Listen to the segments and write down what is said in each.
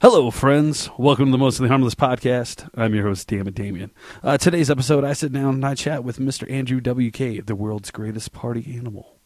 Hello, friends. Welcome to the Mostly Harmless podcast. I'm your host, Damon Damien. Uh, today's episode, I sit down and I chat with Mr. Andrew W.K., the world's greatest party animal.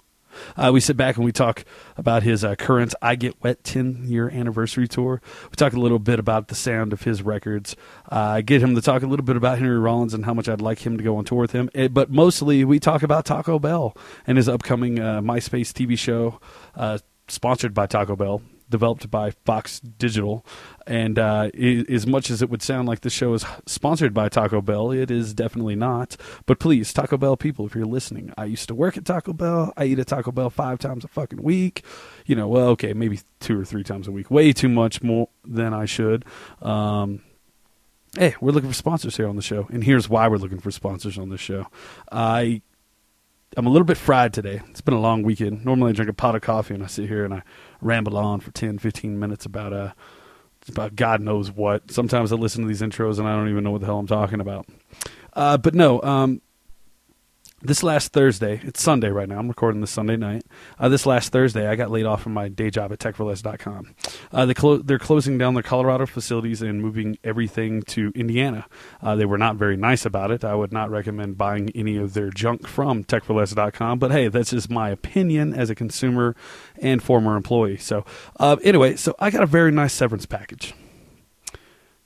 Uh, we sit back and we talk about his uh, current I Get Wet 10 year anniversary tour. We talk a little bit about the sound of his records. Uh, I get him to talk a little bit about Henry Rollins and how much I'd like him to go on tour with him. Eh, but mostly, we talk about Taco Bell and his upcoming uh, MySpace TV show uh, sponsored by Taco Bell developed by Fox Digital. And uh, as much as it would sound like the show is sponsored by Taco Bell, it is definitely not. But please, Taco Bell people, if you're listening, I used to work at Taco Bell. I eat at Taco Bell five times a fucking week. You know, well, okay, maybe two or three times a week. Way too much more than I should. Um, hey, we're looking for sponsors here on the show, and here's why we're looking for sponsors on this show. I I'm a little bit fried today. It's been a long weekend. Normally I drink a pot of coffee and I sit here and I ramble on for 10, 15 minutes about uh about God knows what. Sometimes I listen to these intros and I don't even know what the hell I'm talking about. Uh, but no, um, this last Thursday, it's Sunday right now. I'm recording this Sunday night. Uh, this last Thursday, I got laid off from my day job at TechForLess.com. Uh, they clo- they're closing down their Colorado facilities and moving everything to Indiana. Uh, they were not very nice about it. I would not recommend buying any of their junk from TechForLess.com. But hey, that's just my opinion as a consumer and former employee. So uh, anyway, so I got a very nice severance package.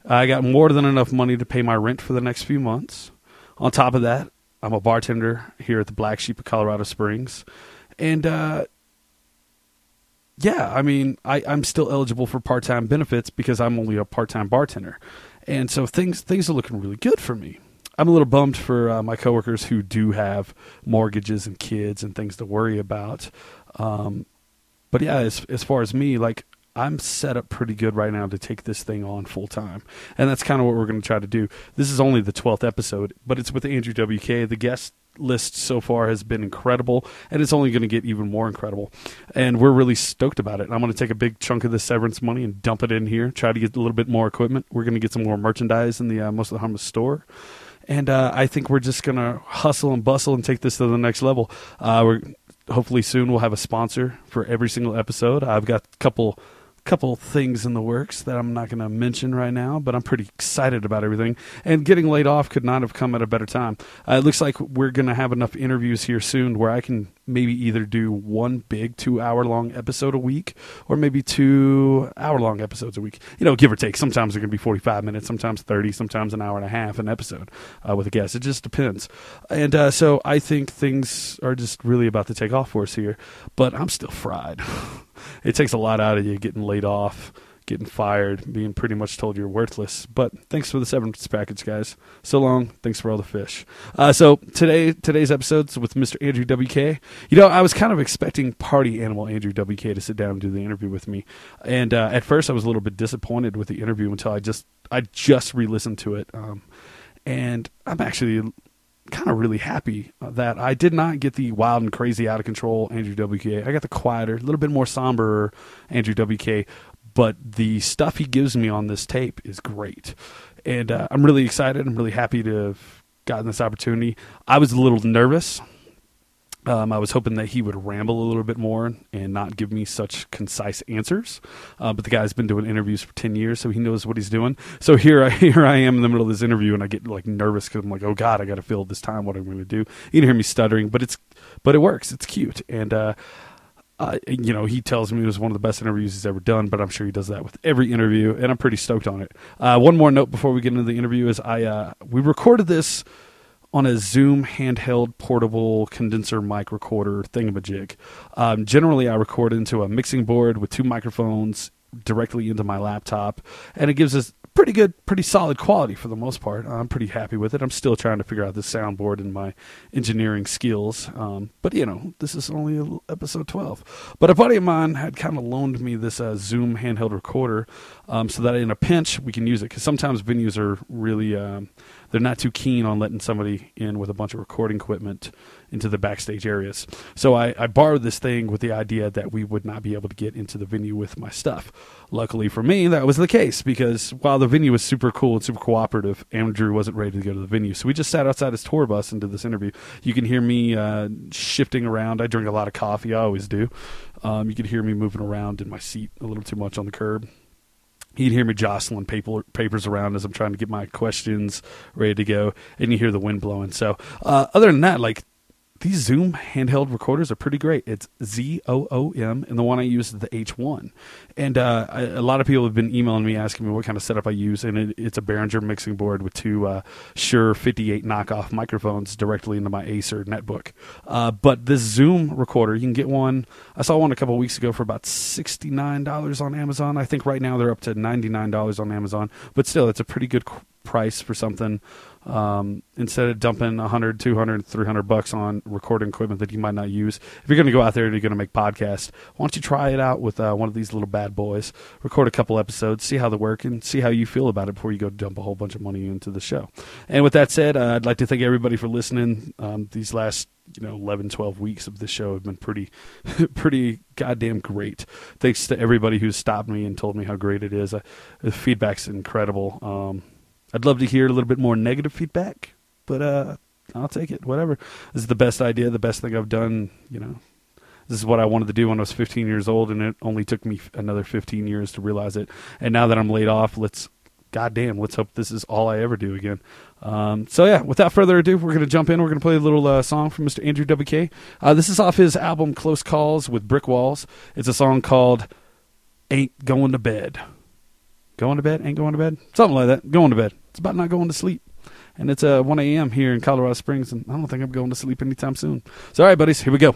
I got more than enough money to pay my rent for the next few months. On top of that, I'm a bartender here at the Black Sheep of Colorado Springs, and uh, yeah, I mean, I, I'm still eligible for part-time benefits because I'm only a part-time bartender, and so things things are looking really good for me. I'm a little bummed for uh, my coworkers who do have mortgages and kids and things to worry about. Um, but yeah, as as far as me, like I'm set up pretty good right now to take this thing on full time. And that's kind of what we're going to try to do. This is only the 12th episode, but it's with Andrew WK. The guest list so far has been incredible, and it's only going to get even more incredible. And we're really stoked about it. I'm going to take a big chunk of the severance money and dump it in here, try to get a little bit more equipment. We're going to get some more merchandise in the uh, Most of the Harmless store. And uh, I think we're just going to hustle and bustle and take this to the next level. Uh, we're hopefully soon we'll have a sponsor for every single episode. I've got a couple couple things in the works that I'm not going to mention right now, but I'm pretty excited about everything. And getting laid off could not have come at a better time. Uh, it looks like we're going to have enough interviews here soon where I can maybe either do one big two hour long episode a week or maybe two hour long episodes a week. You know, give or take. Sometimes they're going to be 45 minutes, sometimes 30, sometimes an hour and a half an episode uh, with a guest. It just depends. And uh, so I think things are just really about to take off for us here, but I'm still fried. it takes a lot out of you getting laid off getting fired, being pretty much told you're worthless. But thanks for the severance package, guys. So long. Thanks for all the fish. Uh, so today, today's episode's with Mr. Andrew WK. You know, I was kind of expecting party animal Andrew WK to sit down and do the interview with me, and uh, at first I was a little bit disappointed with the interview until I just I just re-listened to it, um, and I'm actually kind of really happy that I did not get the wild and crazy out of control Andrew WK. I got the quieter, a little bit more somber Andrew WK, but the stuff he gives me on this tape is great. And uh, I'm really excited. I'm really happy to have gotten this opportunity. I was a little nervous. Um, I was hoping that he would ramble a little bit more and not give me such concise answers. Uh, but the guy's been doing interviews for ten years, so he knows what he's doing. So here, I, here I am in the middle of this interview, and I get like nervous because I'm like, "Oh God, I got to fill this time. What am I'm going to do?" You can hear me stuttering, but it's but it works. It's cute, and uh, uh, you know, he tells me it was one of the best interviews he's ever done, but I'm sure he does that with every interview, and I'm pretty stoked on it. Uh, one more note before we get into the interview is I uh, we recorded this on a Zoom handheld portable condenser mic recorder thingamajig. Um, generally, I record into a mixing board with two microphones directly into my laptop, and it gives us pretty good, pretty solid quality for the most part. I'm pretty happy with it. I'm still trying to figure out the soundboard and my engineering skills. Um, but you know, this is only episode 12. But a buddy of mine had kind of loaned me this uh, Zoom handheld recorder, um, so that in a pinch we can use it. Because sometimes venues are really um, they're not too keen on letting somebody in with a bunch of recording equipment into the backstage areas. So I, I, borrowed this thing with the idea that we would not be able to get into the venue with my stuff. Luckily for me, that was the case because while the venue was super cool and super cooperative, Andrew wasn't ready to go to the venue. So we just sat outside his tour bus and did this interview. You can hear me uh, shifting around. I drink a lot of coffee, I always do. Um, you can hear me moving around in my seat a little too much on the curb can hear me jostling paper, papers around as I'm trying to get my questions ready to go, and you hear the wind blowing. So, uh, other than that, like these Zoom handheld recorders are pretty great. It's Z O O M, and the one I use is the H1. And uh, I, a lot of people have been emailing me asking me what kind of setup I use, and it, it's a Behringer mixing board with two uh, Shure 58 knockoff microphones directly into my Acer netbook. Uh, but this Zoom recorder, you can get one. I saw one a couple weeks ago for about $69 on Amazon. I think right now they're up to $99 on Amazon, but still, it's a pretty good price for something um, instead of dumping 100 200 300 bucks on recording equipment that you might not use if you're going to go out there and you're going to make podcasts why don't you try it out with uh, one of these little bad boys. Record a couple episodes see how they work and see how you feel about it before you go dump a whole bunch of money into the show. And with that said uh, i'd like to thank everybody for listening. Um, these last you know 11 12 weeks of the show have been pretty pretty goddamn great. Thanks to everybody who's stopped me and told me how great it is. Uh, the feedback's incredible. Um, I'd love to hear a little bit more negative feedback, but uh, I'll take it. Whatever. This is the best idea, the best thing I've done. You know, this is what I wanted to do when I was 15 years old, and it only took me another 15 years to realize it. And now that I'm laid off, let's, goddamn, let's hope this is all I ever do again. Um, so yeah, without further ado, we're gonna jump in. We're gonna play a little uh, song from Mr. Andrew WK. Uh, this is off his album Close Calls with Brick Walls. It's a song called "Ain't Going to Bed." Going to bed? Ain't going to bed? Something like that. Going to bed. It's about not going to sleep. And it's uh, 1 a.m. here in Colorado Springs, and I don't think I'm going to sleep anytime soon. So, all right, buddies, here we go.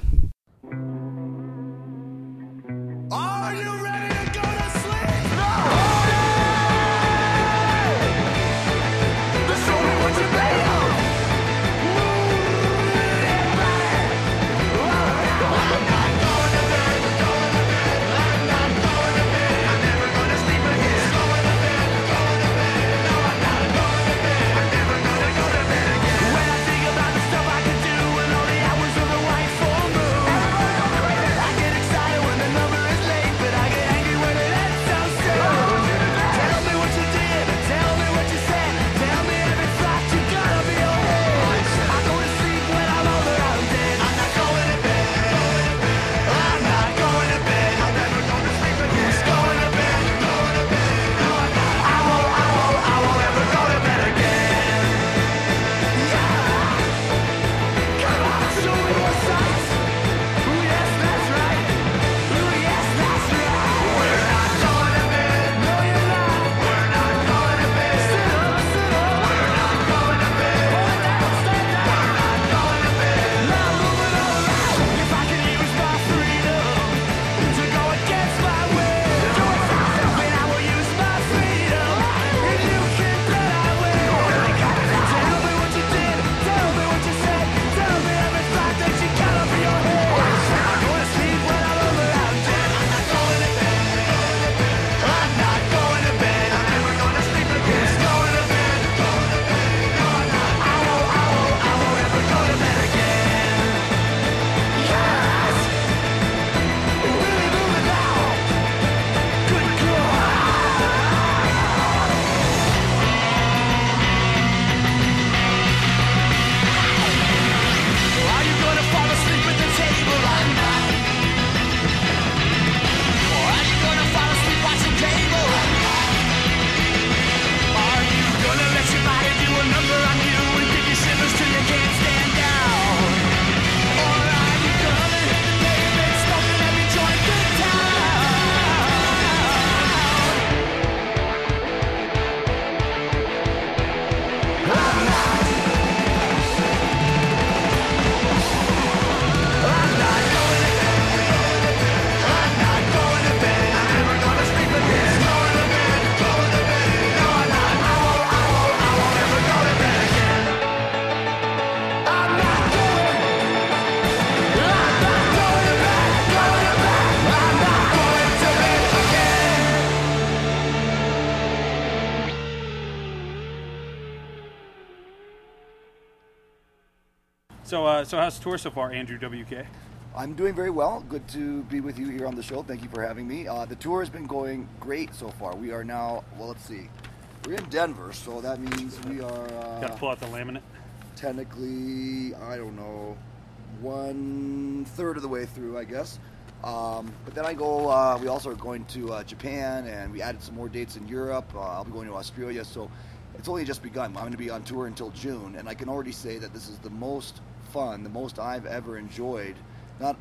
So, how's the tour so far, Andrew WK? I'm doing very well. Good to be with you here on the show. Thank you for having me. Uh, the tour has been going great so far. We are now, well, let's see. We're in Denver, so that means we are. Uh, Got to pull out the laminate. Technically, I don't know, one third of the way through, I guess. Um, but then I go. Uh, we also are going to uh, Japan, and we added some more dates in Europe. Uh, I'll be going to Australia, so it's only just begun. I'm going to be on tour until June, and I can already say that this is the most fun, the most I've ever enjoyed. Not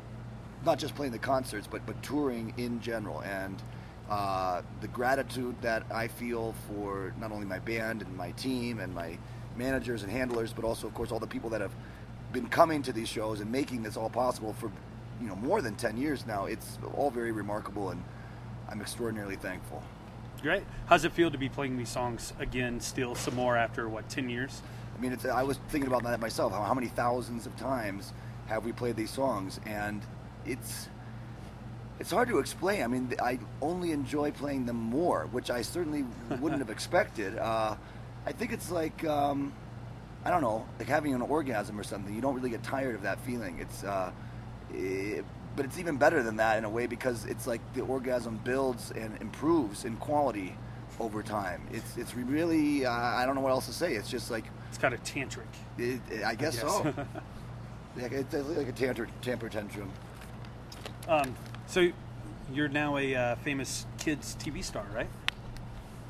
not just playing the concerts, but but touring in general, and uh, the gratitude that I feel for not only my band and my team and my managers and handlers, but also, of course, all the people that have been coming to these shows and making this all possible for you know more than 10 years now. It's all very remarkable, and I'm extraordinarily thankful. Great. How's it feel to be playing these songs again, still some more after what, 10 years? I mean, it's, I was thinking about that myself. How, how many thousands of times have we played these songs? And it's it's hard to explain. I mean, I only enjoy playing them more, which I certainly wouldn't have expected. Uh, I think it's like um, I don't know, like having an orgasm or something. You don't really get tired of that feeling. It's uh, it, but it's even better than that in a way because it's like the orgasm builds and improves in quality over time. It's it's really uh, I don't know what else to say. It's just like it's kind of tantric. It, it, I, guess I, guess so. like, it's like a tantra, temper tantrum. Um, so you're now a uh, famous kids TV star, right?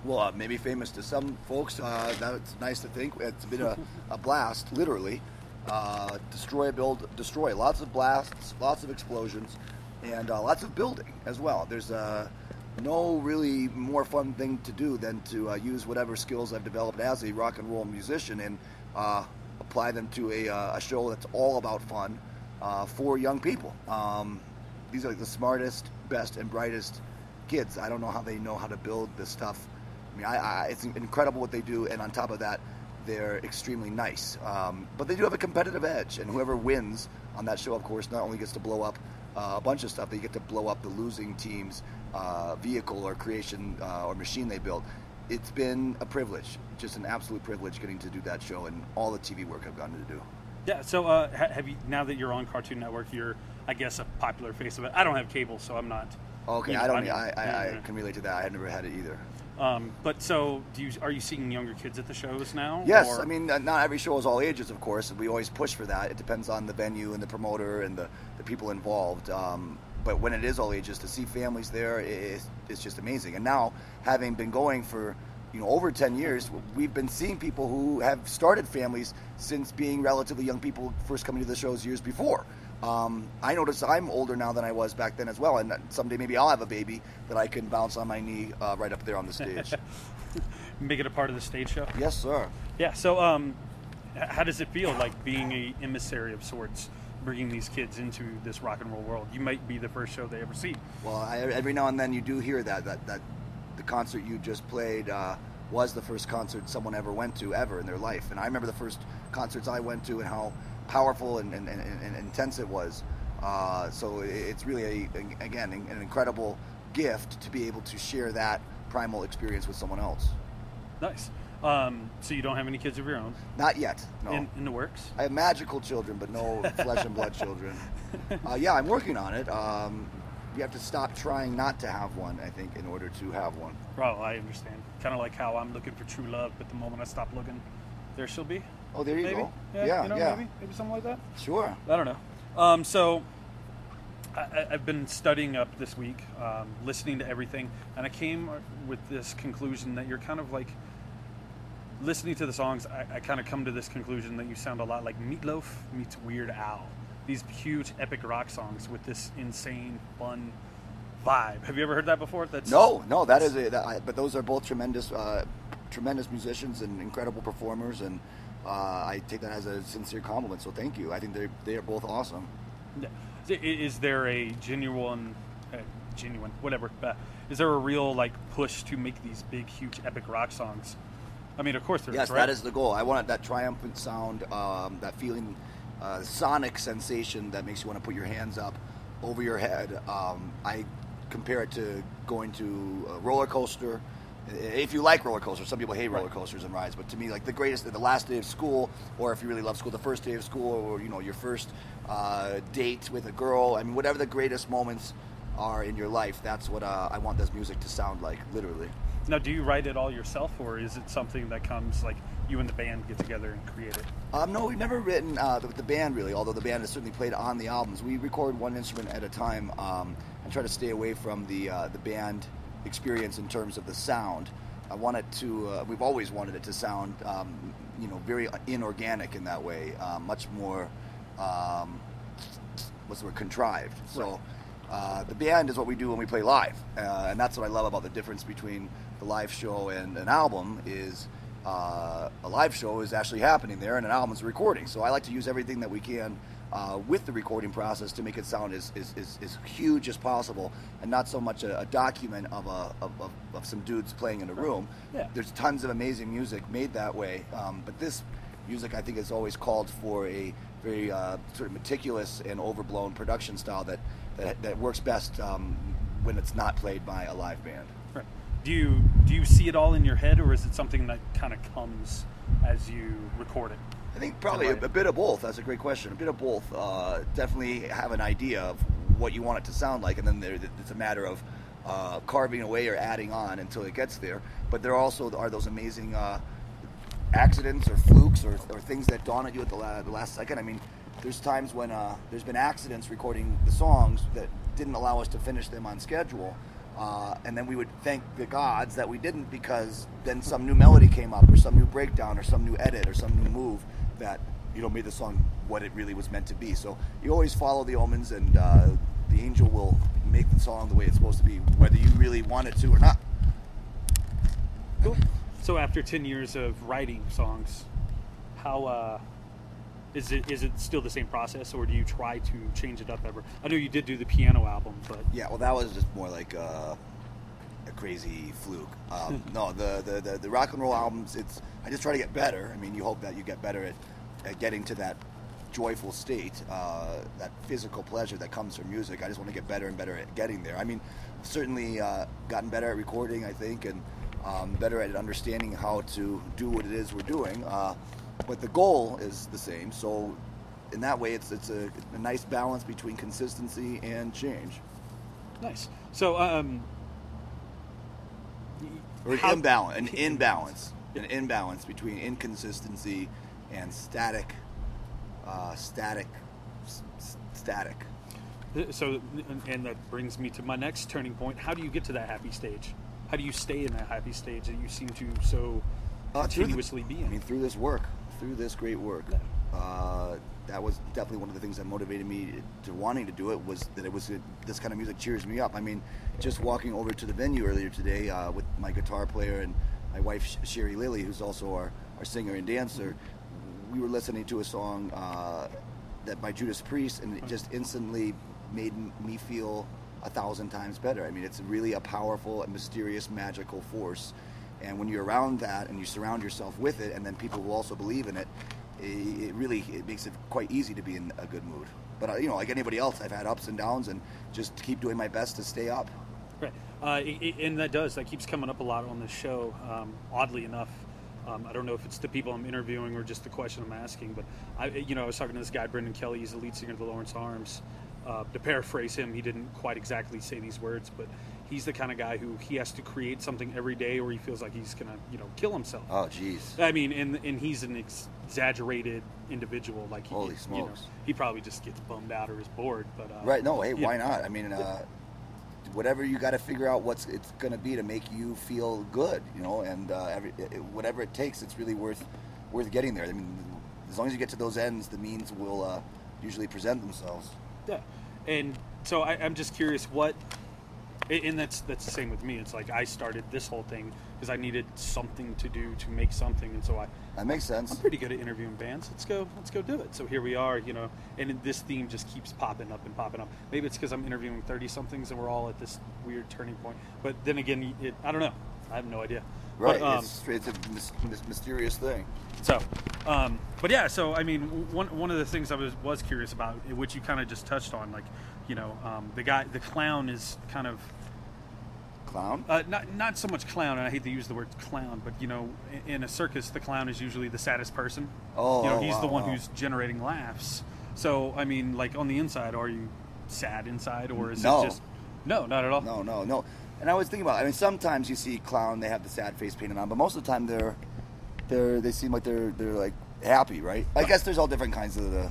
Well, uh, maybe famous to some folks. Uh, that's nice to think. It's been a, a blast, literally. Uh, destroy, build, destroy. Lots of blasts, lots of explosions, and uh, lots of building as well. There's uh, no really more fun thing to do than to uh, use whatever skills I've developed as a rock and roll musician and apply them to a, a, show that's all about fun for young people. Um, these are like the smartest, best, and brightest kids. I don't know how they know how to build this stuff. I mean, I, I, it's incredible what they do, and on top of that, they're extremely nice. Um, but they do have a competitive edge, and whoever wins on that show, of course, not only gets to blow up uh, a bunch of stuff, they get to blow up the losing team's uh, vehicle or creation uh, or machine they built. It's been a privilege, just an absolute privilege getting to do that show and all the TV work I've gotten to do. Yeah. So, uh, have you now that you're on Cartoon Network, you're, I guess, a popular face of it. I don't have cable, so I'm not. Okay, you know, I don't. I, I, I, I, can relate to that. I have never had it either. Um, but so, do you are you seeing younger kids at the shows now? Yes, or? I mean, not every show is all ages, of course. We always push for that. It depends on the venue and the promoter and the, the people involved. Um, but when it is all ages, to see families there is is just amazing. And now, having been going for you know over 10 years, we've been seeing people who have started families since being relatively young people first coming to the shows years before. Um, I notice I'm older now than I was back then as well, and someday maybe I'll have a baby that I can bounce on my knee uh, right up there on the stage. Make it a part of the stage show. Yes, sir. Yeah. So, um, how does it feel like being a emissary of sorts, bringing these kids into this rock and roll world? You might be the first show they ever see. Well, I, every now and then you do hear that that that the concert you just played. Uh, was the first concert someone ever went to ever in their life. And I remember the first concerts I went to and how powerful and, and, and, and intense it was. Uh, so it's really, a, again, an incredible gift to be able to share that primal experience with someone else. Nice. Um, so you don't have any kids of your own? Not yet. No. In, in the works? I have magical children, but no flesh and blood children. Uh, yeah, I'm working on it. Um, you have to stop trying not to have one, I think, in order to have one. Well, I understand. Kind of like how I'm looking for true love, but the moment I stop looking, there she'll be. Oh, there you maybe? go. Yeah, yeah, you know, yeah. maybe, maybe something like that. Sure. I don't know. Um, so I, have been studying up this week, um, listening to everything, and I came with this conclusion that you're kind of like listening to the songs. I, I kind of come to this conclusion that you sound a lot like Meatloaf meets Weird Al. These huge epic rock songs with this insane, fun vibe. Have you ever heard that before? That's no, no. That is it. But those are both tremendous, uh, tremendous musicians and incredible performers, and uh, I take that as a sincere compliment. So thank you. I think they they are both awesome. Is there a genuine, uh, genuine, whatever? Uh, is there a real like push to make these big, huge, epic rock songs? I mean, of course there yes, is, right? that is the goal. I want that triumphant sound, um, that feeling, uh, sonic sensation that makes you want to put your hands up over your head. Um, I compare it to going to a roller coaster. If you like roller coasters, some people hate roller coasters and rides, but to me, like the greatest, the last day of school, or if you really love school, the first day of school, or you know your first uh, date with a girl. I mean, whatever the greatest moments are in your life, that's what uh, I want this music to sound like, literally. Now, do you write it all yourself, or is it something that comes like you and the band get together and create it? Um, no, we've never written uh, the, the band really. Although the band has certainly played on the albums, we record one instrument at a time um, and try to stay away from the uh, the band experience in terms of the sound. I want it to. Uh, we've always wanted it to sound, um, you know, very inorganic in that way, uh, much more. Um, what's the word? Contrived. So. Uh, the band is what we do when we play live, uh, and that's what I love about the difference between the live show and an album is uh, a live show is actually happening there, and an album's a recording. So I like to use everything that we can uh, with the recording process to make it sound as, as, as, as huge as possible, and not so much a, a document of, a, of, of, of, some dudes playing in a room. Yeah. There's tons of amazing music made that way, um, but this music I think has always called for a very uh, sort of meticulous and overblown production style that that, that works best um, when it's not played by a live band. Right. Do you do you see it all in your head, or is it something that kind of comes as you record it? I think probably a, a, bit of both. That's a great question. A bit of both. Uh, definitely have an idea of what you want it to sound like, and then there, it's a matter of uh, carving away or adding on until it gets there. But there also are those amazing uh, accidents or flukes or, or, things that dawn at you at the, la- the last second. I mean, there's times when uh, there's been accidents recording the songs that didn't allow us to finish them on schedule. Uh, and then we would thank the gods that we didn't because then some new melody came up or some new breakdown or some new edit or some new move that you know made the song what it really was meant to be. So you always follow the omens and uh, the angel will make the song the way it's supposed to be, whether you really want it to or not. Cool. So after ten years of writing songs, how uh, is it is it still the same process, or do you try to change it up ever? I know you did do the piano album, but yeah, well, that was just more like uh, a crazy fluke. Um, no, the, the, the the rock and roll albums, it's I just try to get better. I mean, you hope that you get better at, at getting to that joyful state, uh, that physical pleasure that comes from music. I just want to get better and better at getting there. I mean, certainly uh, gotten better at recording, I think, and um, better at understanding how to do what it is we're doing. Uh, but the goal is the same. So in that way, it's it's a, a nice balance between consistency and change. Nice. So um, or an imbalance, an imbalance, an imbalance between inconsistency and static, uh, static, s- static. So, and that brings me to my next turning point. How do you get to that happy stage? How do you stay in that happy stage that you seem to so uh, continuously the, be in? I mean, through this work, through this great work. Uh, that was definitely one of the things that motivated me to wanting to do it was that it was this kind of music cheers me up. I mean, just walking over to the venue earlier today uh, with my guitar player and my wife Cherie Lily, who's also our, our singer and dancer, we were listening to a song uh, that by Judas Priest, and it just instantly made me feel a thousand times better. I mean, it's really a powerful and mysterious, magical force and when you're around that and you surround yourself with it, and then people will also believe in it, it really it makes it quite easy to be in a good mood. But uh, you know, like anybody else, I've had ups and downs, and just keep doing my best to stay up. Right, uh, and that does that keeps coming up a lot on the show. Um, oddly enough, um, I don't know if it's the people I'm interviewing or just the question I'm asking, but I, you know, I was talking to this guy, Brendan Kelly. He's the lead singer of the Lawrence Arms. Uh, to paraphrase him, he didn't quite exactly say these words, but he's the kind of guy who he has to create something every day, or he feels like he's gonna, you know, kill himself. Oh, jeez. I mean, and and he's an exaggerated individual. Like, he, holy smokes, you know, he probably just gets bummed out or is bored. But uh, right, no, hey, why not? I mean, uh, whatever you got to figure out what's it's gonna be to make you feel good, you know, and uh, every, it, whatever it takes, it's really worth worth getting there. I mean, as long as you get to those ends, the means will uh, usually present themselves. Yeah, and so I, I'm just curious what and that's that's the same with me. It's like I started this whole thing because I needed something to do to make something, and so I. That makes sense. I'm pretty good at interviewing bands. Let's go. Let's go do it. So here we are, you know, and this theme just keeps popping up and popping up. Maybe it's because I'm interviewing thirty somethings, and we're all at this weird turning point. But then again, it, I don't know. I have no idea. Right. But, um, it's, it's, a mis- mis- mysterious thing. So, um, but yeah. So I mean, one one of the things I was was curious about, which you kind of just touched on, like, you know, um, the guy, the clown is kind of clown? Uh, not not so much clown. And I hate to use the word clown, but you know, in, in a circus, the clown is usually the saddest person. Oh, you know, he's wow, the one wow. who's generating laughs. So I mean, like on the inside, are you sad inside, or is no. it just no, not at all? No, no, no. And I was thinking about. I mean, sometimes you see clown, they have the sad face painted on, but most of the time they're they're they seem like they're they're like happy, right? I guess there's all different kinds of the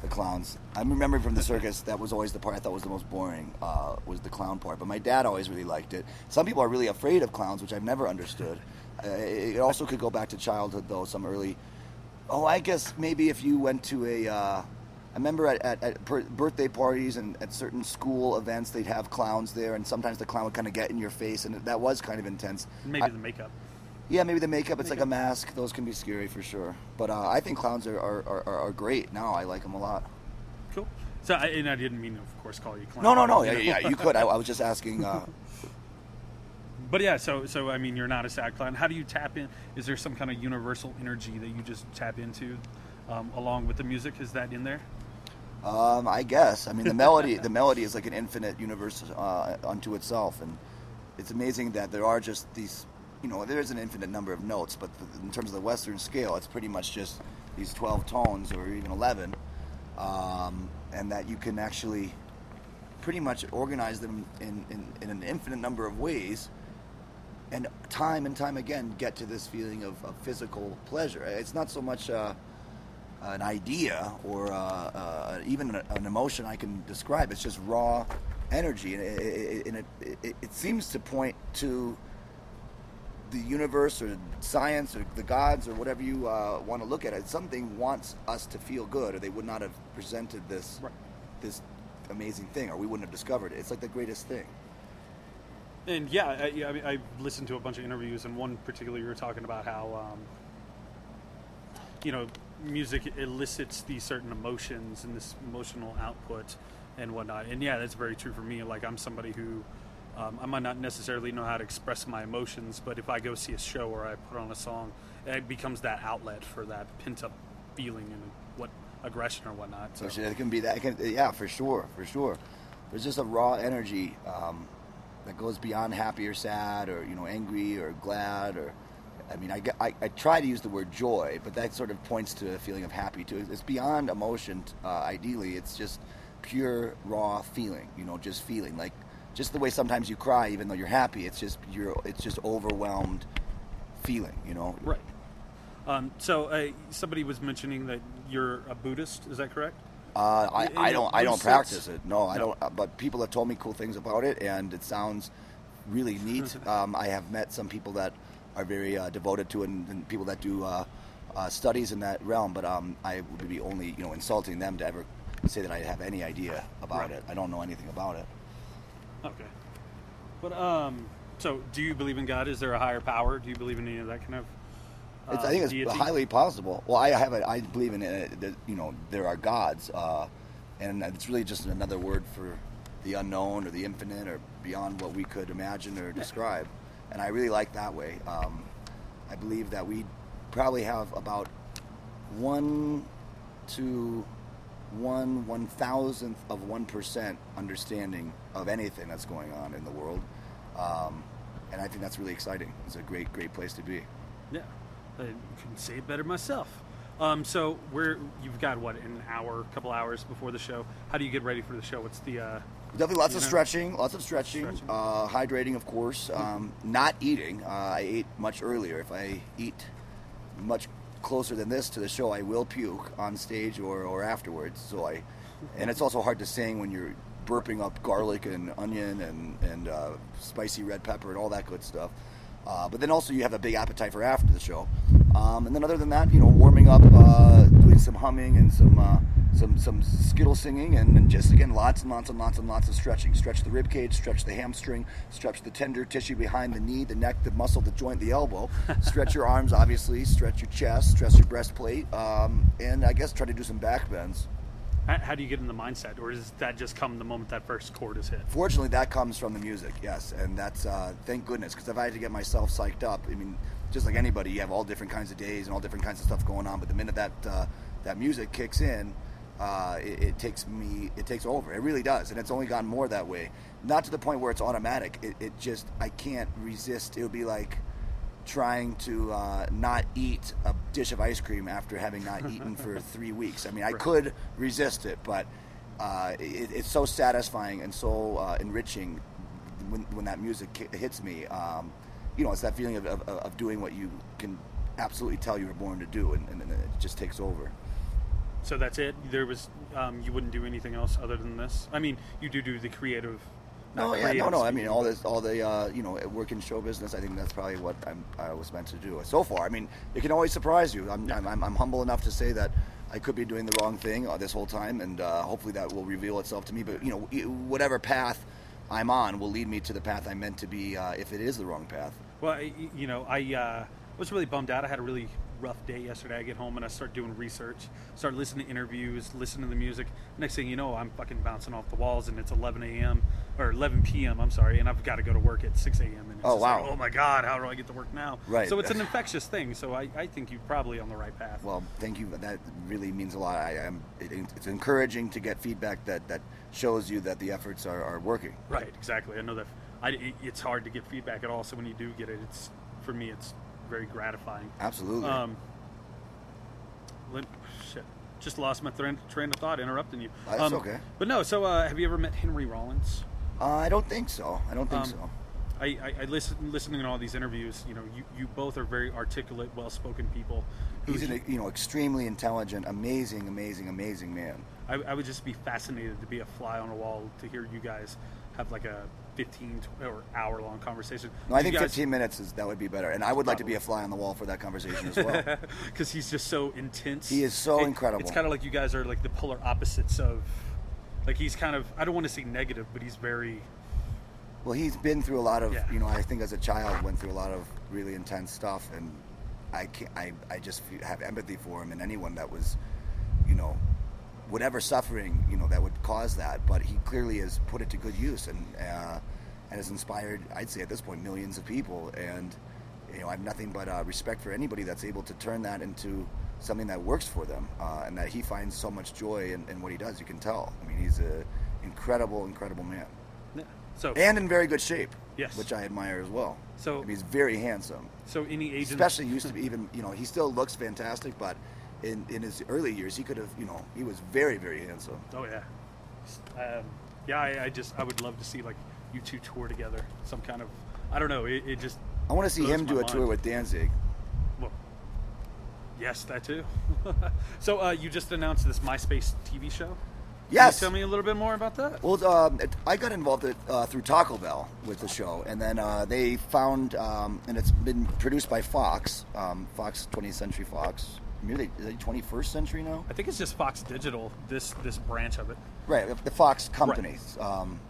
the clowns. I remember from the circus that was always the part I thought was the most boring uh, was the clown part. But my dad always really liked it. Some people are really afraid of clowns, which I've never understood. Uh, it also could go back to childhood though. Some early. Oh, I guess maybe if you went to a. Uh, I remember at, at, at per- birthday parties and at certain school events, they'd have clowns there, and sometimes the clown would kind of get in your face, and that was kind of intense. Maybe I- the makeup. yeah, maybe the makeup. It's like a mask. Those can be scary for sure. But uh, I think clowns are, are, are, are great now. I like them a lot. Cool. So, I, and I didn't mean to, of course, call you clown. No, no, no. Yeah, yeah, you could. I, I was just asking. Uh, But yeah, so so I mean, you're not a sad clown. How do you tap in? Is there some kind of universal energy that you just tap into, um, along with the music? Is that in there? Um, I guess. I mean, the melody. The melody is like an infinite universe uh, unto itself, and it's amazing that there are just these. You know, there's an infinite number of notes, but in terms of the Western scale, it's pretty much just these 12 tones or even 11, um, and that you can actually pretty much organize them in, in, in an infinite number of ways and time and time again get to this feeling of, of physical pleasure. It's not so much uh, an idea or uh, uh, even an, emotion I can describe. It's just raw energy, and it, it, it, it, it seems to point to the universe or science or the gods or whatever you uh, want to look at it. Something wants us to feel good, or they would not have presented this Right. this amazing thing, or we wouldn't have discovered it. It's like the greatest thing. And yeah, I, yeah, I mean, I listened to a bunch of interviews, and one particular you were talking about how, um, you know, music elicits these certain emotions and this emotional output and whatnot. And yeah, that's very true for me. Like I'm somebody who um, I might not necessarily know how to express my emotions, but if I go see a show or I put on a song, it becomes that outlet for that pent up feeling and what aggression or whatnot. So. It can be that. Can, yeah, for sure, for sure. There's just a raw energy um, that goes beyond happy or sad or you know angry or glad or. I mean, I, I, I try to use the word joy, but that sort of points to a feeling of happy too. It's beyond emotion. Uh, ideally, it's just pure raw feeling. You know, just feeling like just the way sometimes you cry even though you're happy. It's just you're it's just overwhelmed feeling. You know, Right. Um, so uh, somebody was mentioning that you're a Buddhist. Is that correct? Uh, I, I don't I don't practice it. No, I don't. uh, But people have told me cool things about it, and it sounds really neat. um, I have met some people that are very uh, devoted to it, and, and people that do uh, uh, studies in that realm. But um, I would be only you know insulting them to ever say that I have any idea about Right. it. I don't know anything about it. Okay. But um, so do you believe in God? Is there a higher power? Do you believe in any of that kind of? It's, uh, I think it's deity? highly possible. Well, I have a, I believe in it. That, you know, there are gods, uh, and it's really just another word for the unknown or the infinite or beyond what we could imagine or describe. And I really like that way. Um, I believe that we probably have about one to one one thousandth of one percent understanding of anything that's going on in the world. Um, and I think that's really exciting. It's a great, great place to be. Yeah, I couldn't say it better myself. Um, so we're you've got what an hour, couple hours before the show. How do you get ready for the show? What's the uh, Definitely lots of know? stretching, lots of stretching, Stretching. Uh, hydrating, of course. Um, not eating. Uh, I ate much earlier. If I eat much closer than this to the show, I will puke on stage or, or afterwards. So I, and it's also hard to sing when you're burping up garlic and onion and and uh, spicy red pepper and all that good stuff. Uh, but then also you have a big appetite for after the show. Um, and then other than that, you know, warming up, uh, doing some humming and some uh, some some skittle singing, and, and just again lots and lots and lots and lots of stretching. Stretch the rib cage, stretch the hamstring, stretch the tender tissue behind the knee, the neck, the muscle, the joint, the elbow. stretch your arms, obviously. Stretch your chest, stretch your breastplate, um, and I guess try to do some back bends. How, do you get in the mindset, or does that just come the moment that first chord is hit? Fortunately, that comes from the music, yes, and that's uh, thank goodness because if I had to get myself psyched up, I mean, just like anybody, you have all different kinds of days and all different kinds of stuff going on. But the minute that uh, that music kicks in, uh, it, it takes me, it takes over. It really does, and it's only gotten more that way. Not to the point where it's automatic. It, it just I can't resist. It would be like trying to uh, not eat a dish of ice cream after having not eaten for three weeks. I mean, I could resist it, but uh, it, it's so satisfying and so uh, enriching when, when that music hits me. Um, you know, it's that feeling of, of, of doing what you can absolutely tell you were born to do, and, and, and it just takes over. So that's it. There was um, you wouldn't do anything else other than this. I mean, you do do the creative. No, yeah, no, no. I mean, all this, all the, uh, you know, work in show business. I think that's probably what I'm, I was meant to do so far. I mean, it can always surprise you. I'm, I'm, I'm, I'm humble enough to say that I could be doing the wrong thing uh, this whole time, and uh, hopefully that will reveal itself to me. But you know, whatever path I'm on will lead me to the path I'm meant to be. Uh, if it is the wrong path. Well, you know, I uh, was really bummed out. I had a really rough day yesterday. I get home and I start doing research, start listening to interviews, listening to the music. Next thing you know, I'm fucking bouncing off the walls, and it's 11 a.m. or 11 p.m. I'm sorry, and I've got to go to work at 6 a.m. And it's Oh, just like, wow. oh my god, how do I get to work now? Right. So it's an infectious thing. So I, I think you're probably on the right path. Well, thank you. That really means a lot. I, I'm, it, it's encouraging to get feedback that, that shows you that the efforts are, are working. Right, exactly. I know that I, it- it's hard to get feedback at all. So when you do get it, it's for me, it's very gratifying. Absolutely. Um, shit, just lost my train, train of thought, interrupting you. That's um, okay. But no, so uh, have you ever met Henry Rollins? Uh, I don't think so. I don't think Um, so. I, I, I listen, listening to all these interviews. You know, you, you both are very articulate, well-spoken people. He's an you know extremely intelligent, amazing, amazing, amazing man. I, I would just be fascinated to be a fly on a wall to hear you guys have like a 15 or hour long conversation. No, I think guys- 15 minutes is that would be better, and I would like to be a fly on the wall for that conversation as well. because he's just so intense. He is so It- incredible. It's kind of like you guys are like the polar opposites of, like he's kind of I don't want to say negative, but he's very well, he's been through a lot of Yeah. you know. I think as a child went through a lot of really intense stuff, and I can't, I I just have empathy for him and anyone that was, you know, whatever suffering you know that would cause that. But he clearly has put it to good use and uh, and has inspired. I'd say at this point millions of people and. You know, I have nothing but uh, respect for anybody that's able to turn that into something that works for them, uh, and that he finds so much joy in, in what he does. You can tell. I mean, he's a incredible, incredible man, yeah. so and in very good shape. Yes. which I admire as well. So- I mean, he's very handsome. so any agent Especially used to be even. You know, he still looks fantastic, but in in his early years, he could have. You know, he was very, very handsome. Oh yeah, um, yeah. I, I just I would love to see like you two tour together. Some kind of I don't know. It, it just I want to see him do a mind. tour with Danzig. Well, yes, that too. so uh, you just announced this MySpace TV show. Yes. Tell me a little bit more about that? Well, um, it- I got involved it, uh, through Taco Bell with the show, and then uh, they found, um, and it's been produced by Fox, um, Fox 20th Century Fox. Really, is it 21st Century now? I think it's just Fox Digital. This this branch of it. Right, the Fox company. Um,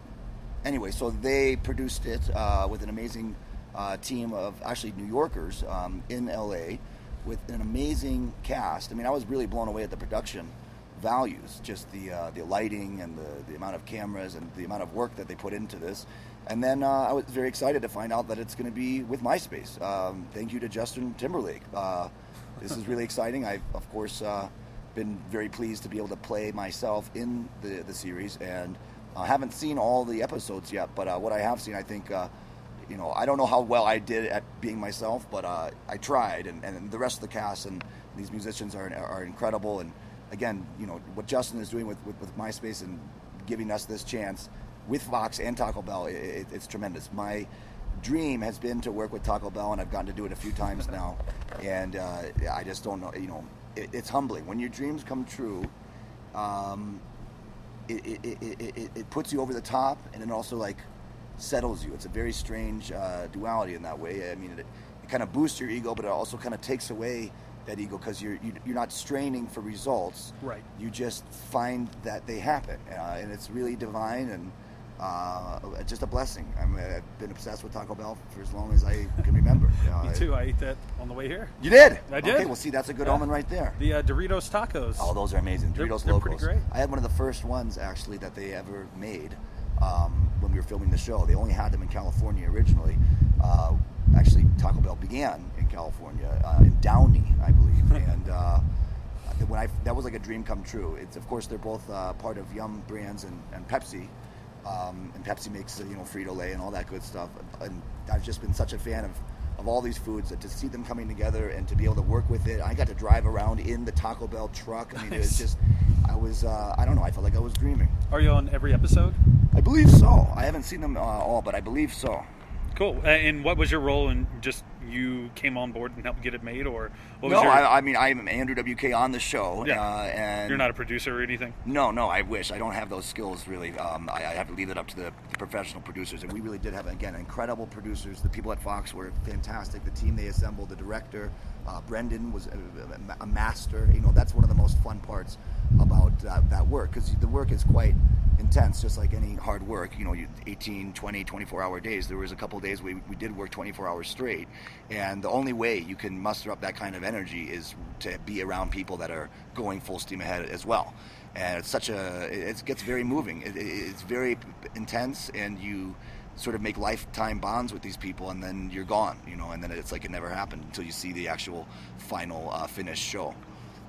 anyway, so they produced it uh, with an amazing uh, team of actually New Yorkers um, in LA with an amazing cast. I mean, I was really blown away at the production values, just the uh, the lighting and the, the amount of cameras and the amount of work that they put into this. And then uh, I was very excited to find out that it's going to be with MySpace. Um, thank you to Justin Timberlake. Uh, this is really exciting. I've, of course, uh, been very pleased to be able to play myself in the, the series and I haven't seen all the episodes yet, but uh, what I have seen, I think, uh, you know, I don't know how well I did at being myself, but uh, I tried, and, and the rest of the cast and these musicians are, are incredible. And again, you know, what Justin is doing with, with, with MySpace and giving us this chance with Fox and Taco Bell, it, it, it's tremendous. My dream has been to work with Taco Bell, and I've gotten to do it a few times now, and uh, I just don't know, you know, it, it's humbling when your dreams come true. Um, it, it, it, it, puts you over the top and it also like settles you. It's a very strange uh, duality in that way. I mean, it, it kind of boosts your ego, but it also kind of takes away that ego because you're you, you're not straining for results. Right. You just find that they happen, uh, and it's really divine and uh, just a blessing. I mean, I've been obsessed with Taco Bell for as long as I can remember. Uh, Me too. I ate that on the way here. You did. I did. Okay, well, see, that's a good Yeah. omen right there. The uh, Doritos tacos. Oh, those are amazing. They're- Doritos they're pretty Locos. great. I had one of the first ones actually that they ever made um, when we were filming the show. They only had them in California originally. Uh, actually, Taco Bell began in California, uh, in Downey, I believe. and uh, when I that was like a dream come true. It's of course they're both uh, part of Yum Brands and, and Pepsi. Um, and Pepsi makes you know Frito Lay and all that good stuff. And I've just been such a fan of, of all these foods that to see them coming together and to be able to work with it. I got to drive around in the Taco Bell truck. I mean, it was just I was uh, I don't know. I felt like I was dreaming. Are you on every episode? I believe so. I haven't seen them uh, all, but I believe so. Cool. And what was your role in just you came on board and helped get it made, or what was No, your, I, I mean I'm Andrew WK on the show, Yeah. uh, and you're not a producer or anything. No, no, I wish. I don't have those skills really. Um, I, I have to leave it up to the, the professional producers, and we really did have again incredible producers. The people at Fox were fantastic. The team they assembled, the director, uh, Brendan was a, a- a master. You know, that's one of the most fun parts about uh, that work because the work is quite intense, just like any hard work. You know, you 18, 20, 24 hour days. There was a couple days we, we did work 24 hours straight, and the only way you can muster up that kind of energy is to be around people that are going full steam ahead as well and it's such a it gets very moving it- it's very intense and you sort of make lifetime bonds with these people and then you're gone you know and then it's like it never happened until you see the actual final uh, finished show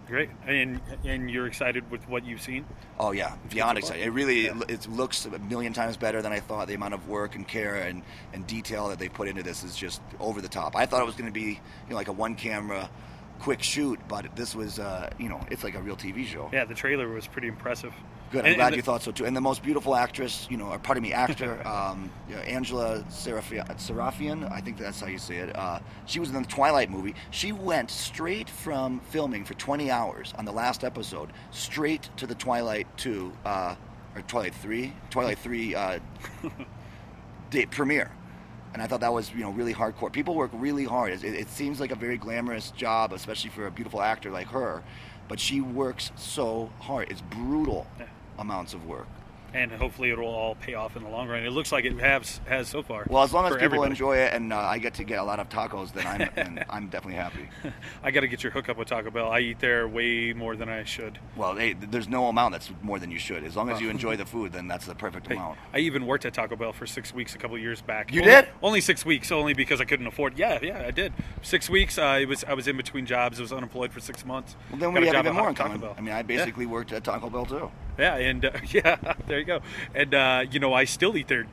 Great, and and you're excited with what you've seen. oh yeah. Beyond exciting it really Yeah. it looks a million times better than i thought. The amount of work and care and, and detail that they put into this is just over the top. I thought it was going to be you know like a one camera quick shoot but this was uh, you know it's like a real tv show. Yeah, the trailer was pretty impressive. Good. I'm And- glad and you thought so too. And the most beautiful actress, you know, or pardon me, actor, um, you know, Angela Sarafyan, I think that's how you say it. Uh, she was in the Twilight movie. She went straight from filming for 20 hours on the last episode, straight to the Twilight 2, uh, or Twilight 3, Twilight 3 uh, day, premiere. And I thought that was, you know, really hardcore. People work really hard. It, it seems like a very glamorous job, especially for a beautiful actor like her. But she works so hard. It's brutal Yeah. Amounts of work. and hopefully it'll all pay off in the long run. It looks like it has has so far. Well, as long as people everybody. enjoy it and uh, I get to get a lot of tacos, then I'm then I'm definitely happy. I got to get your hookup with Taco Bell. I eat there way more than I should. Well, hey, there's no amount that's more than you should. As long as you enjoy the food, then that's the perfect Hey, amount. I even worked at Taco Bell for six weeks a couple of years back. You Only- did? Only six weeks, only because I couldn't afford. Yeah, yeah, I did. Six weeks. Uh, it was I was in between jobs. I was unemployed for six months. Well, then Got we a have job even at more in Taco common. Bell. I mean, I Yeah. basically worked at Taco Bell too. Yeah, and uh, yeah, there you go. And uh, you know, I still eat there.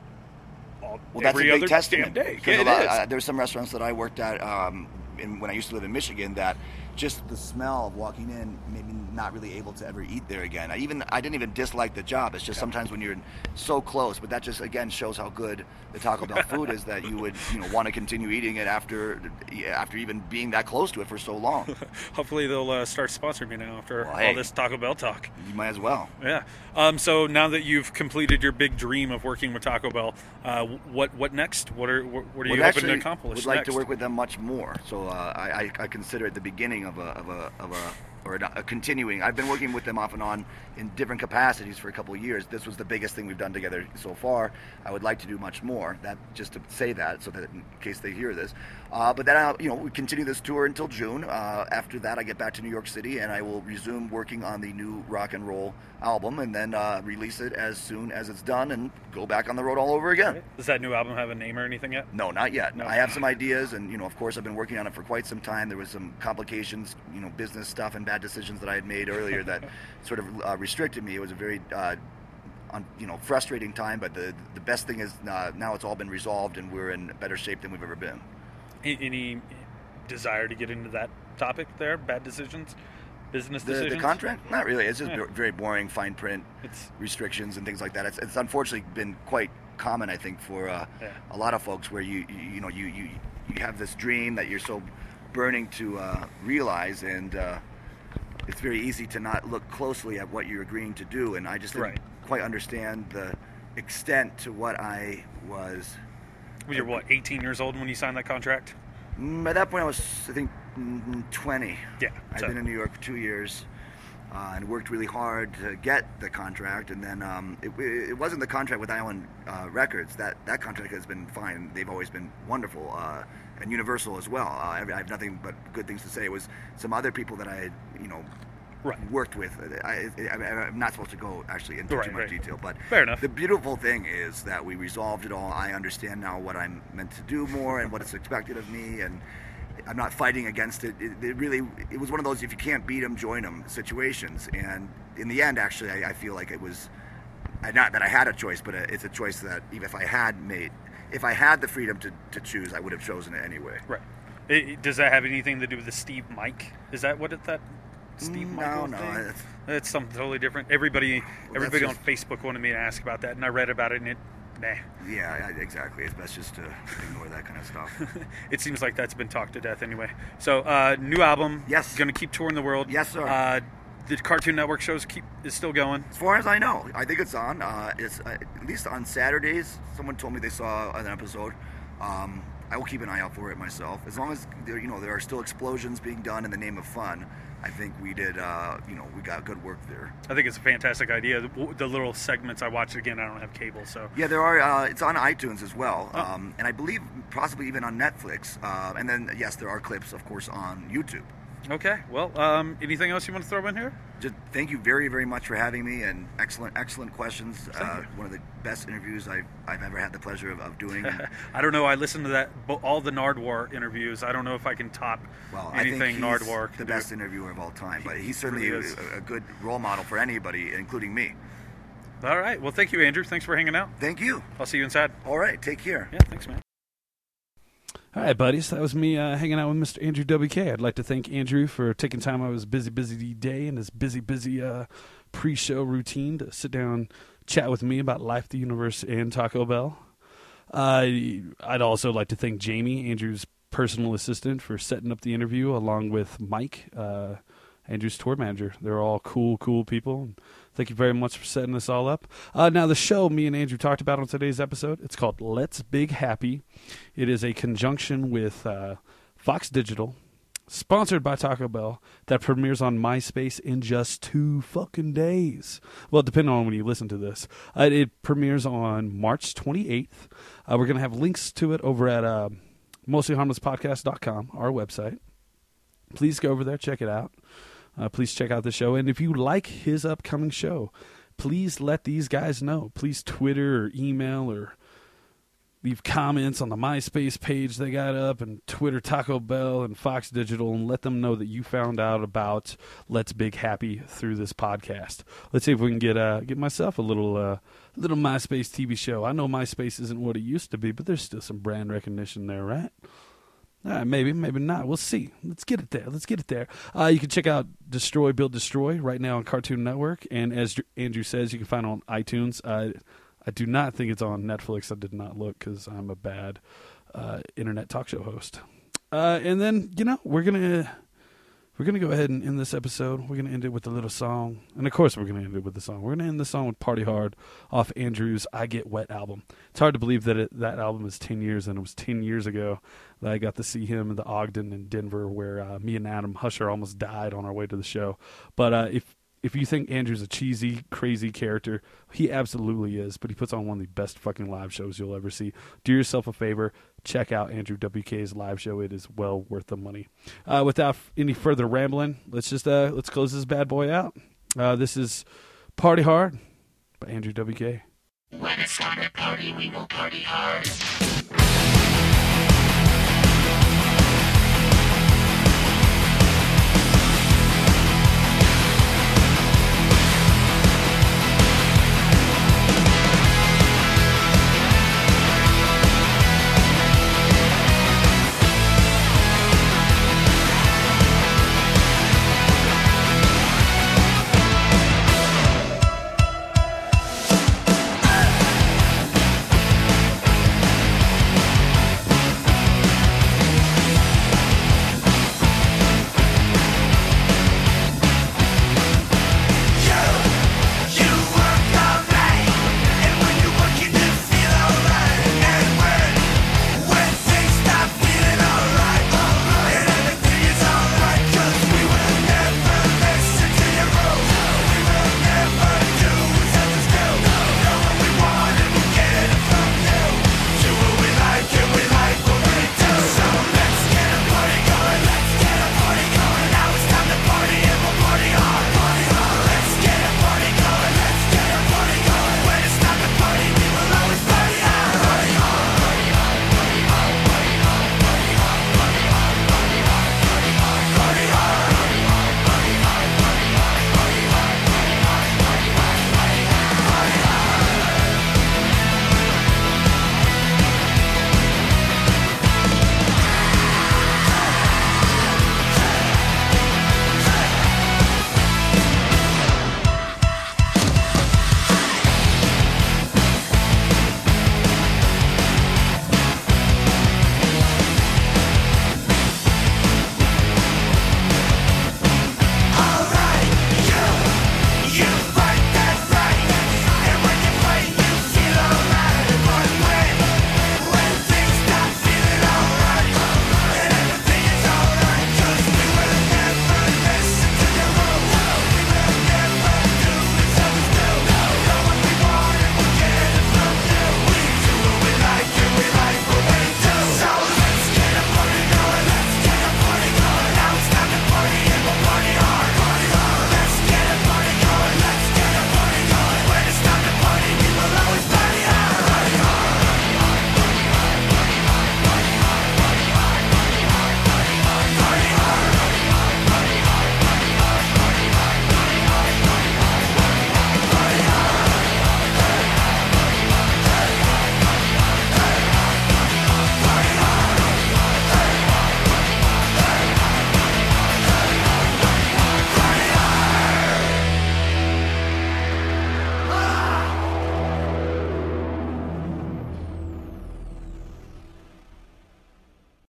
All, Well, that's every a big testament. day. Yeah, lot- uh, there were some restaurants that I worked at um, in, when I used to live in Michigan that just the smell of walking in made me not really able to ever eat there again. I even I didn't even dislike the job. It's just sometimes when you're so close, but that just again shows how good the Taco Bell food is that you would you know want to continue eating it after after even being that close to it for so long. Hopefully, they'll uh, start sponsoring me now after Well, all hey. this Taco Bell talk. You might as well. Yeah. Um, so now that you've completed your big dream of working with Taco Bell, uh, what what next? What are what, what are you Would hoping to accomplish Would like next? to work with them much more. So uh, I, I, consider it the beginning of a of a of a or a, a continuing. I've been working with them off and on in different capacities for a couple of years. This was the biggest thing we've done together so far. I would like to do much more. That just to say that, so that in case they hear this. Uh, but then I'll, you know we continue this tour until June. Uh, after that, I get back to New York City and I will resume working on the new rock and roll album, and then uh, release it as soon as it's done, and go back on the road all over again. Does that new album have a name or anything yet? No, not yet. No. I have some ideas, and you know, of course, I've been working on it for quite some time. There was some complications, you know, business stuff and bad decisions that I had made earlier that sort of uh, restricted me. It was a very, uh, un, you know, frustrating time. But the the best thing is uh, now it's all been resolved, and we're in better shape than we've ever been. Any desire to get into that topic there? Bad decisions, business The, decisions. the contract? Not really. It's just Yeah. very boring, fine print It's restrictions and things like that. It's, it's unfortunately been quite common, I think, for uh, Yeah. a lot of folks where you, you you know you, you you have this dream that you're so burning to uh, realize, and uh, it's very easy to not look closely at what you're agreeing to do. And I just didn't Right. quite understand the extent to what I was. you're what 18 years old when you signed that contract. Mm, By that point, I was I think mm, 20. Yeah. I'd so- been in New York for two years uh, and worked really hard to get the contract. And then um, it, it wasn't the contract with Island uh, Records. That that contract has been fine. They've always been wonderful. Uh, and Universal as well. Uh, I I have nothing but good things to say. It was some other people that I had, you know, Right. worked with. I, I, I'm not supposed to go actually into Right, too much right. detail, but Fair enough. the beautiful thing is that we resolved it all. I understand now what I'm meant to do more and what is expected of me, and I'm not fighting against it. It, it really, it was one of those if you can't beat them, join them situations. And in the end, actually, I, I feel like it was not that I had a choice, but it's a choice that even if I had made, if I had the freedom to, to choose, I would have chosen it anyway. Right. It- does that have anything to do with the Steev Mike? Is that what it, that Steve No, Michael no, thing? it's- It's something totally different. Everybody, everybody on Facebook wanted me to ask about that, and I read about it, and it nah. Yeah, yeah, exactly. It's best just to ignore that kind of stuff. It seems like that's been talked to death anyway. So, uh, new album. Yes. Going to keep touring the world. Yes, sir. Uh, the Cartoon Network shows keep is still going. As far as I know, I think it's on. Uh, it's uh, at least on Saturdays. Someone told me they saw an episode. Um, I will keep an eye out for it myself. As long as there, you know, there are still explosions being done in the name of fun. I think we did. Uh, you know, we got good work there. I think it's a fantastic idea. The, the little segments I watch again. I don't have cable, so Yeah, there are. Uh, it's on iTunes as well, Oh. um, and I believe possibly even on Netflix. Uh, and then yes, there are clips, of course, on YouTube. Okay. Well, um, anything else you want to throw in here? Just thank you very, very much for having me, and excellent, excellent questions. Uh, one of the best interviews I've, I've ever had the pleasure of, of doing. I don't know. I listened to that all the Nardwuar interviews. I don't know if I can top well, I anything think he's Nardwuar the do. best interviewer of all time, but he's certainly really is. a, a good role model for anybody, including me. All right. Well, thank you, Andrew. Thanks for hanging out. Thank you. I'll see you inside. All right, take care. Yeah. Thanks, man. All right, buddies. That was me uh, hanging out with Mr. Andrew WK. I'd like to thank Andrew for taking time out of his busy, busy day and his busy, busy uh, pre-show routine to sit down, chat with me about life, the universe, and Taco Bell. Uh, I'd also like to thank Jamie, Andrew's personal assistant, for setting up the interview, along with Mike, uh, Andrew's tour manager. They're all cool, cool people. Thank you very much for setting this all up. Uh, now, the show me and Andrew talked about on today's episode, it's called Let's Big Happy. It is a conjunction with uh, Fox Digital, sponsored by Taco Bell, that premieres on MySpace in just two fucking days. Well, depending on when you listen to this, uh, it premieres on March 28th. Uh, we're going to have links to it over at uh, mostlyharmlesspodcast.com, our website. Please go over there, check it out. Uh, please check out the show. And if you like his upcoming show, please let these guys know. Please Twitter or email or leave comments on the MySpace page they got up and Twitter Taco Bell and Fox Digital and let them know that you found out about Let's Big Happy through this podcast. Let's see if we can get uh, get myself a little uh, little MySpace TV show. I know MySpace isn't what it used to be, but there's still some brand recognition there, right? Right, maybe, maybe not. We'll see. Let's get it there. Let's get it there. Uh, you can check out Destroy, Build, Destroy right now on Cartoon Network. And as Andrew says, you can find it on iTunes. Uh, I do not think it's on Netflix. I did not look because I'm a bad uh, internet talk show host. Uh, and then, you know, we're going to. We're gonna go ahead and end this episode. We're gonna end it with a little song, and of course, we're gonna end it with the song. We're gonna end the song with "Party Hard" off Andrew's "I Get Wet" album. It's hard to believe that it, that album is ten years, and it was ten years ago that I got to see him in the Ogden in Denver, where uh, me and Adam Husher almost died on our way to the show. But uh, if if you think Andrew's a cheesy, crazy character, he absolutely is. But he puts on one of the best fucking live shows you'll ever see. Do yourself a favor, check out Andrew WK's live show. It is well worth the money. Uh, without any further rambling, let's just uh, let's close this bad boy out. Uh, this is Party Hard by Andrew WK. When it's time to party, we will party hard.